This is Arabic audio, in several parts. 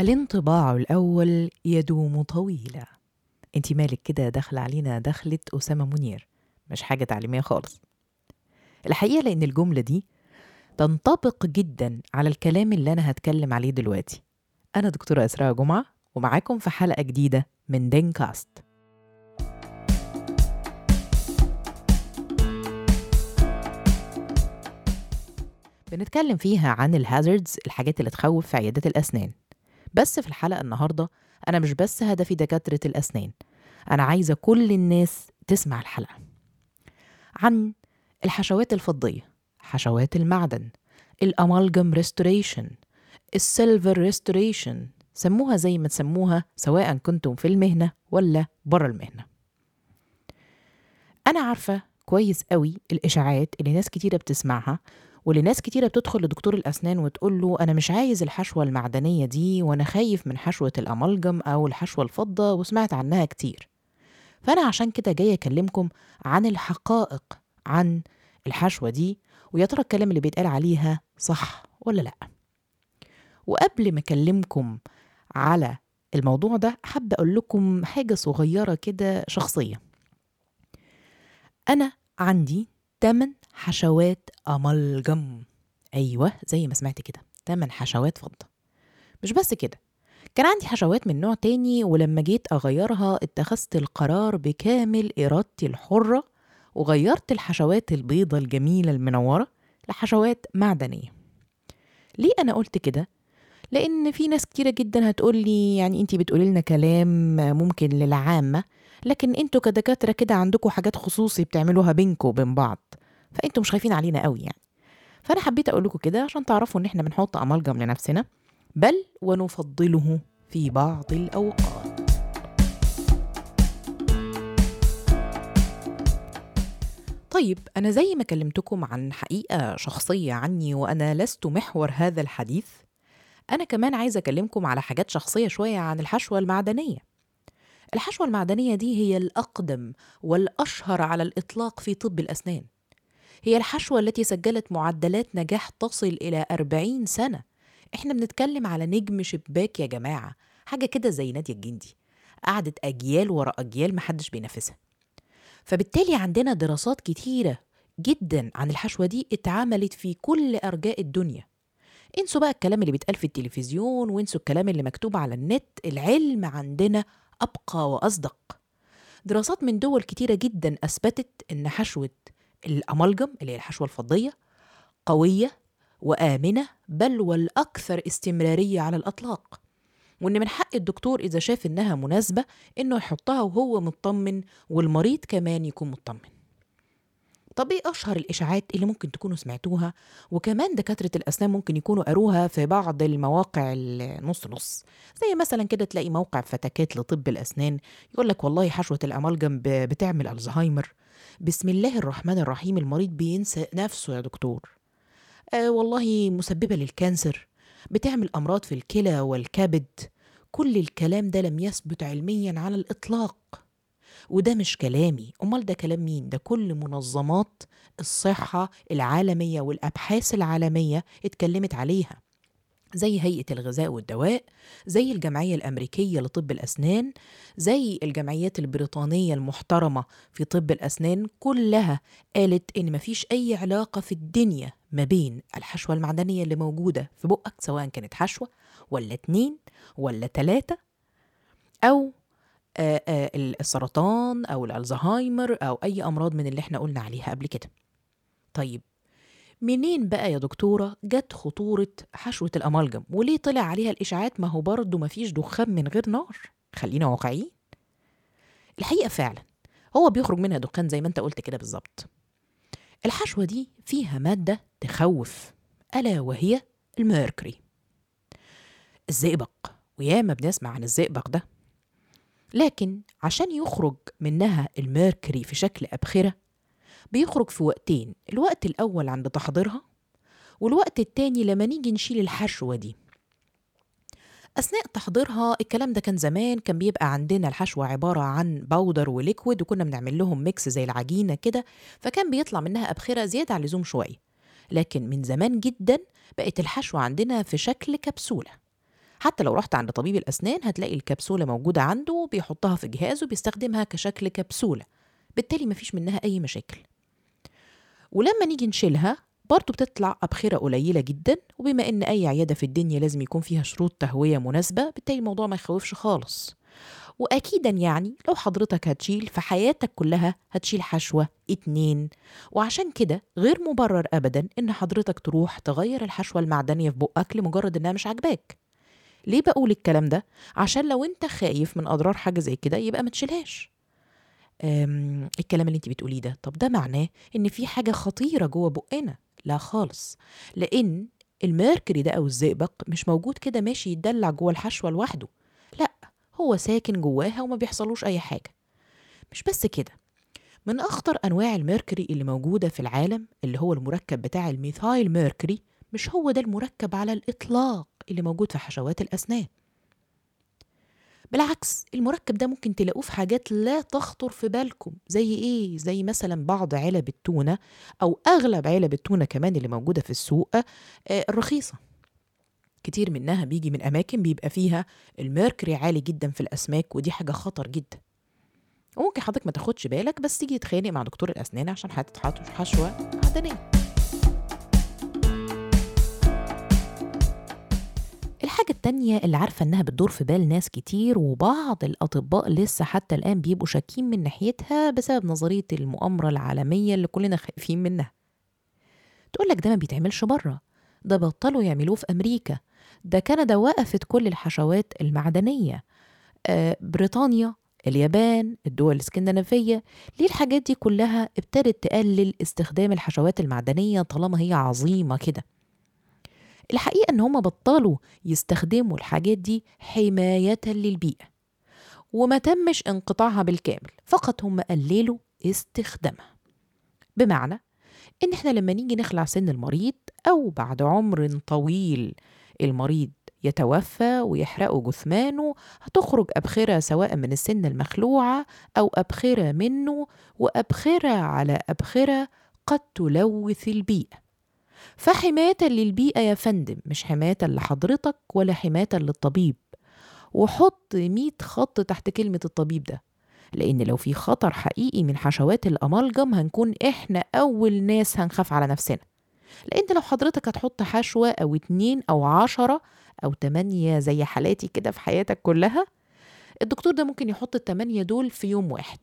الانطباع الأول يدوم طويلا. انت مالك كده داخل علينا دخلة أسامة منير. مش حاجة تعليمية خالص. الحقيقة لأن الجملة دي تنطبق جدا على الكلام اللي أنا هتكلم عليه دلوقتي. أنا دكتورة إسراء جمعة ومعاكم في حلقة جديدة من دين كاست بنتكلم فيها عن ال hazards الحاجات اللي تخوف في عيادات الأسنان. بس في الحلقة النهاردة أنا مش بس هدفي دكاترة الأسنان أنا عايزة كل الناس تسمع الحلقة عن الحشوات الفضية حشوات المعدن ال amalgam restoration ال silver restoration سموها زي ما تسموها سواء كنتم في المهنة ولا بره المهنة. أنا عارفة كويس قوي الإشاعات اللي ناس كتيرة بتسمعها واللي ناس كتيرة بتدخل لدكتور الأسنان وتقول له أنا مش عايز الحشوة المعدنية دي وأنا خايف من حشوة الأمالجم أو الحشوة الفضة وسمعت عنها كتير. فأنا عشان كده جاية أكلمكم عن الحقائق عن الحشوة دي ويا ترى الكلام اللي بيتقال عليها صح ولا لأ. وقبل ما أكلمكم على الموضوع ده حابة أقول لكم حاجة صغيرة كده شخصية. أنا عندي 8 حشوات أمالجم. أيوة زي ما سمعت كده. 8 حشوات فضة. مش بس كده كان عندي حشوات من نوع تاني ولما جيت أغيرها اتخذت القرار بكامل إرادتي الحرة وغيرت الحشوات البيضة الجميلة المنورة لحشوات معدنية. ليه أنا قلت كده؟ لأن في ناس كتيرة جدا هتقول لي يعني أنتي بتقولي لنا كلام ممكن للعامة لكن أنتوا كدكاترة كده عندكم حاجات خصوصي بتعملوها بينكم وبين بعض فانتوا مش خايفين علينا قوي يعني. فأنا حبيت أقول لكم كده عشان تعرفوا إن إحنا بنحط أمالجم لنفسنا بل ونفضله في بعض الأوقات. طيب أنا زي ما كلمتكم عن حقيقة شخصية عني وأنا لست محور هذا الحديث أنا كمان عايزة أكلمكم على حاجات شخصية شوية عن الحشوة المعدنية. الحشوة المعدنية دي هي الأقدم والأشهر على الإطلاق في طب الأسنان. هي الحشوة التي سجلت معدلات نجاح تصل إلى 40 سنة. إحنا بنتكلم على نجم شباك يا جماعة. حاجة كده زي نادية الجندي. قعدت أجيال ورا أجيال محدش بينافسها. فبالتالي عندنا دراسات كتيرة جدا عن الحشوة دي اتعملت في كل أرجاء الدنيا. انسوا بقى الكلام اللي بيتقال في التلفزيون وانسوا الكلام اللي مكتوب على النت. العلم عندنا أبقى وأصدق. دراسات من دول كتيرة جدا أثبتت إن حشوة الأمالجم اللي هي الحشوة الفضية قوية وآمنة بل والأكثر استمرارية على الأطلاق. وإن من حق الدكتور إذا شاف إنها مناسبة إنه يحطها وهو مطمن والمريض كمان يكون مطمن. طب إيه أشهر الإشاعات اللي ممكن تكونوا سمعتوها؟ وكمان دكاترة الأسنان ممكن يكونوا قروها في بعض المواقع النص نص. زي مثلا كده تلاقي موقع فتكات لطب الأسنان يقول لك والله حشوة الامالجم بتعمل ألزهايمر. بسم الله الرحمن الرحيم المريض بينسى نفسه يا دكتور. آه والله مسببة للكانسر بتعمل أمراض في الكلى والكبد. كل الكلام ده لم يثبت علميا على الإطلاق. وده مش كلامي. أمال ده كلام مين؟ ده كل منظمات الصحة العالمية والأبحاث العالمية اتكلمت عليها. زي هيئة الغذاء والدواء زي الجمعية الأمريكية لطب الأسنان زي الجمعيات البريطانية المحترمة في طب الأسنان كلها قالت إن مفيش أي علاقة في الدنيا ما بين الحشوة المعدنية اللي موجودة في بقك سواء كانت حشوة ولا اتنين ولا آآ آآ السرطان أو الألزهايمر أو أي أمراض من اللي إحنا قلنا عليها قبل كده. طيب منين بقى يا دكتورة جت خطورة حشوة الأمالجم؟ وليه طلع عليها الإشاعات ما هو برضه مفيش دخان من غير نار؟ خلينا واقعيين. الحقيقة فعلا هو بيخرج منها دخان زي ما أنت قلت كده بالظبط. الحشوة دي فيها مادة تخوف ألا وهي الميركوري. الزئبق وياما بنسمع عن الزئبق ده. لكن عشان يخرج منها الميركوري في شكل أبخرة بيخرج في وقتين الوقت الأول عند تحضيرها والوقت التاني لما نيجي نشيل الحشوة دي. أثناء تحضيرها الكلام ده كان زمان كان بيبقى عندنا الحشوة عبارة عن powder و liquid وكنا بنعمل لهم mix زي العجينة كده فكان بيطلع منها أبخرة زيادة عن اللزوم شوية. لكن من زمان جدا بقت الحشوة عندنا في شكل كبسولة. حتى لو رحت عند طبيب الأسنان هتلاقي الكبسولة موجودة عنده بيحطها في جهاز وبيستخدمها كشكل كبسولة بالتالي مفيش منها أي مشاكل. ولما نيجي نشيلها برضه بتطلع أبخرة قليلة جدا وبما إن أي عيادة في الدنيا لازم يكون فيها شروط تهوية مناسبة بالتالي الموضوع ما يخوفش خالص. وأكيدا يعني لو حضرتك هتشيل في حياتك كلها هتشيل حشوة اتنين وعشان كده غير مبرر أبدا إن حضرتك تروح تغير الحشوة المعدنية في بقك لمجرد إنها مش عاجباك. ليه بقول الكلام ده؟ عشان لو انت خايف من أضرار حاجة زي كده يبقى ما تشيلهاش. الكلام اللي انت بتقوليه ده طب ده معناه إن في حاجة خطيرة جوه بقنا؟ لا خالص. لأن ال mercury ده أو الزئبق مش موجود كده ماشي يتدلع جوه الحشوة لوحده. لا هو ساكن جواها وما بيحصلوش أي حاجة. مش بس كده من أخطر أنواع ال mercury اللي موجودة في العالم اللي هو المركب بتاع ال methyl mercury مش هو ده المركب على الإطلاق اللي موجود في حشوات الأسنان. بالعكس المركب ده ممكن تلاقوه في حاجات لا تخطر في بالكم زي إيه؟ زي مثلا بعض علب التونة أو أغلب علب التونة كمان اللي موجودة في السوق آه، الرخيصة. كتير منها بيجي من أماكن بيبقى فيها الميركوري عالي جدا في الأسماك ودي حاجة خطر جدا. وممكن حضرتك ما تاخدش بالك بس تيجي تتخانق مع دكتور الأسنان عشان هتتحط حشوة معدنية. الحاجة التانية اللي عارفة إنها بتدور في بال ناس كتير وبعض الأطباء لسه حتى الآن بيبقوا شاكين من ناحيتها بسبب نظرية المؤامرة العالمية اللي كلنا خايفين منها. تقولك ده ما بيتعملش بره ده بطلوا يعملوه في أمريكا ده كندا وقفت كل الحشوات المعدنية. آه بريطانيا اليابان الدول الإسكندنافية ليه الحاجات دي كلها ابتدت تقلل استخدام الحشوات المعدنية طالما هي عظيمة كده؟ الحقيقة إن هما بطلوا يستخدموا الحاجات دي حماية للبيئة وما تمش انقطاعها بالكامل فقط هم قللوا استخدامها. بمعنى إن إحنا لما نيجي نخلع سن المريض أو بعد عمر طويل المريض يتوفى ويحرقوا جثمانه هتخرج أبخرة سواء من السن المخلوعة أو أبخرة منه وأبخرة على أبخرة قد تلوث البيئة. فحماية للبيئة يا فندم مش حماية لحضرتك ولا حماية للطبيب. وحط 100 خط تحت كلمة الطبيب ده لأن لو في خطر حقيقي من حشوات الأمالجم هنكون إحنا أول ناس هنخاف على نفسنا. لأن لو حضرتك هتحط حشوة أو اتنين أو عشرة أو تمانية زي حالاتي كده في حياتك كلها الدكتور ده ممكن يحط التمانية دول في يوم واحد.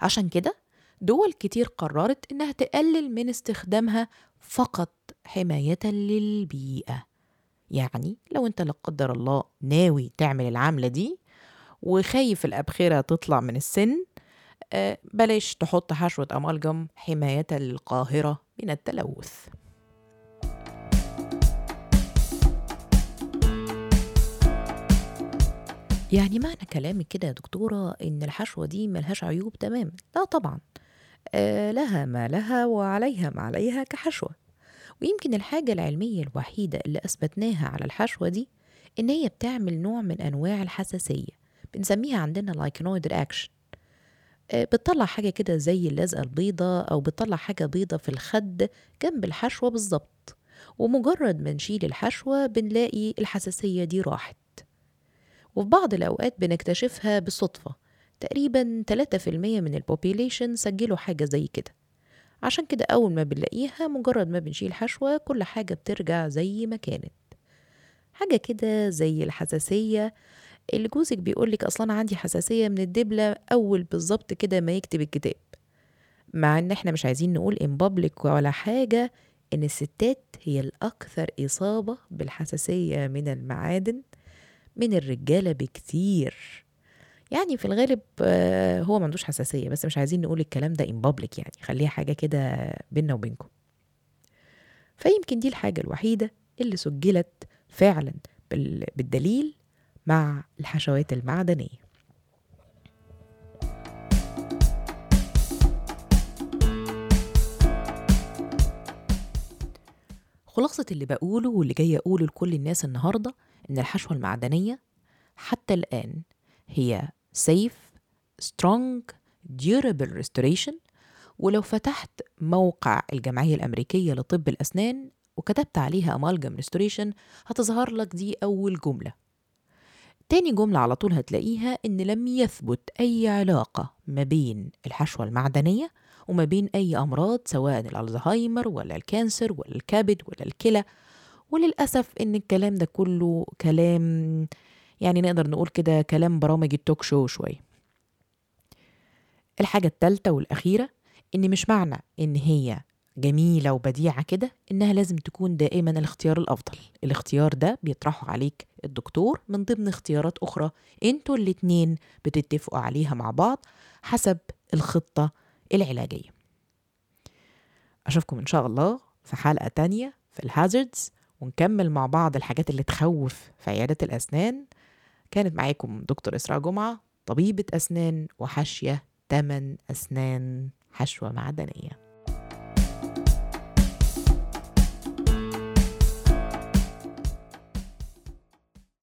عشان كده دول كتير قررت إنها تقلل من استخدامها فقط حماية للبيئة. يعني لو أنت لا قدر الله ناوي تعمل العملة دي وخايف الأبخرة تطلع من السن آه، بلاش تحط حشوة أمالجم حماية للقاهرة من التلوث. يعني معنى كلامك كده يا دكتورة إن الحشوة دي ملهاش عيوب؟ تماما لا طبعا. لها ما لها وعليها ما عليها كحشوة. ويمكن الحاجة العلمية الوحيدة اللي أثبتناها على الحشوة دي إن هي بتعمل نوع من أنواع الحساسية بنسميها عندنا lichenoid reaction بتطلع حاجة كده زي اللزقة البيضة أو بتطلع حاجة بيضة في الخد جنب الحشوة بالظبط. ومجرد ما نشيل الحشوة بنلاقي الحساسية دي راحت. وفي بعض الأوقات بنكتشفها بالصدفة تقريبا 3% من البوبيليشن سجلوا حاجة زي كده. عشان كده أول ما بنلاقيها مجرد ما بنشيل حشوة كل حاجة بترجع زي ما كانت. حاجة كده زي الحساسية. اللي جوزك بيقولك أصلا عندي حساسية من الدبلة أول بالظبط كده ما يكتب الكتاب. مع إن إحنا مش عايزين نقول إن بابليك ولا حاجة إن الستات هي الأكثر إصابة بالحساسية من المعادن من الرجالة بكتير. يعني في الغالب آه، هو ما عندوش حساسية بس مش عايزين نقول الكلام ده in public يعني خليها حاجة كده بينا وبينكم. فيمكن دي الحاجة الوحيدة اللي سجلت فعلا بال- بالدليل مع الحشوات المعدنية. خلاصة اللي بقوله واللي جاي أقوله لكل الناس النهاردة إن الحشوة المعدنية حتى الآن هي safe strong durable restoration. ولو فتحت موقع الجمعية الأمريكية لطب الأسنان وكتبت عليها amalgam restoration هتظهر لك دي أول جملة. تاني جملة على طول هتلاقيها إن لم يثبت أي علاقة ما بين الحشوة المعدنية وما بين أي أمراض سواء الألزهايمر ولا ال cancer ولا الكبد ولا الكلى. وللأسف إن الكلام ده كله كلام يعني نقدر نقول كده كلام برامج ال talk show شوية. الحاجة التالتة والأخيرة إن مش معنى إن هي جميلة وبديعة كده إنها لازم تكون دائما الاختيار الأفضل. الاختيار ده بيطرحه عليك الدكتور من ضمن اختيارات أخرى. إنتوا الاتنين بتتفقوا عليها مع بعض حسب الخطة العلاجية. أشوفكم إن شاء الله في حلقة تانية في الهازردز ونكمل مع بعض الحاجات اللي تخوف في عيادة الأسنان كانت معاكم دكتور إسراء جمعة طبيبة أسنان وحاشية تمن أسنان حشوة معدنية.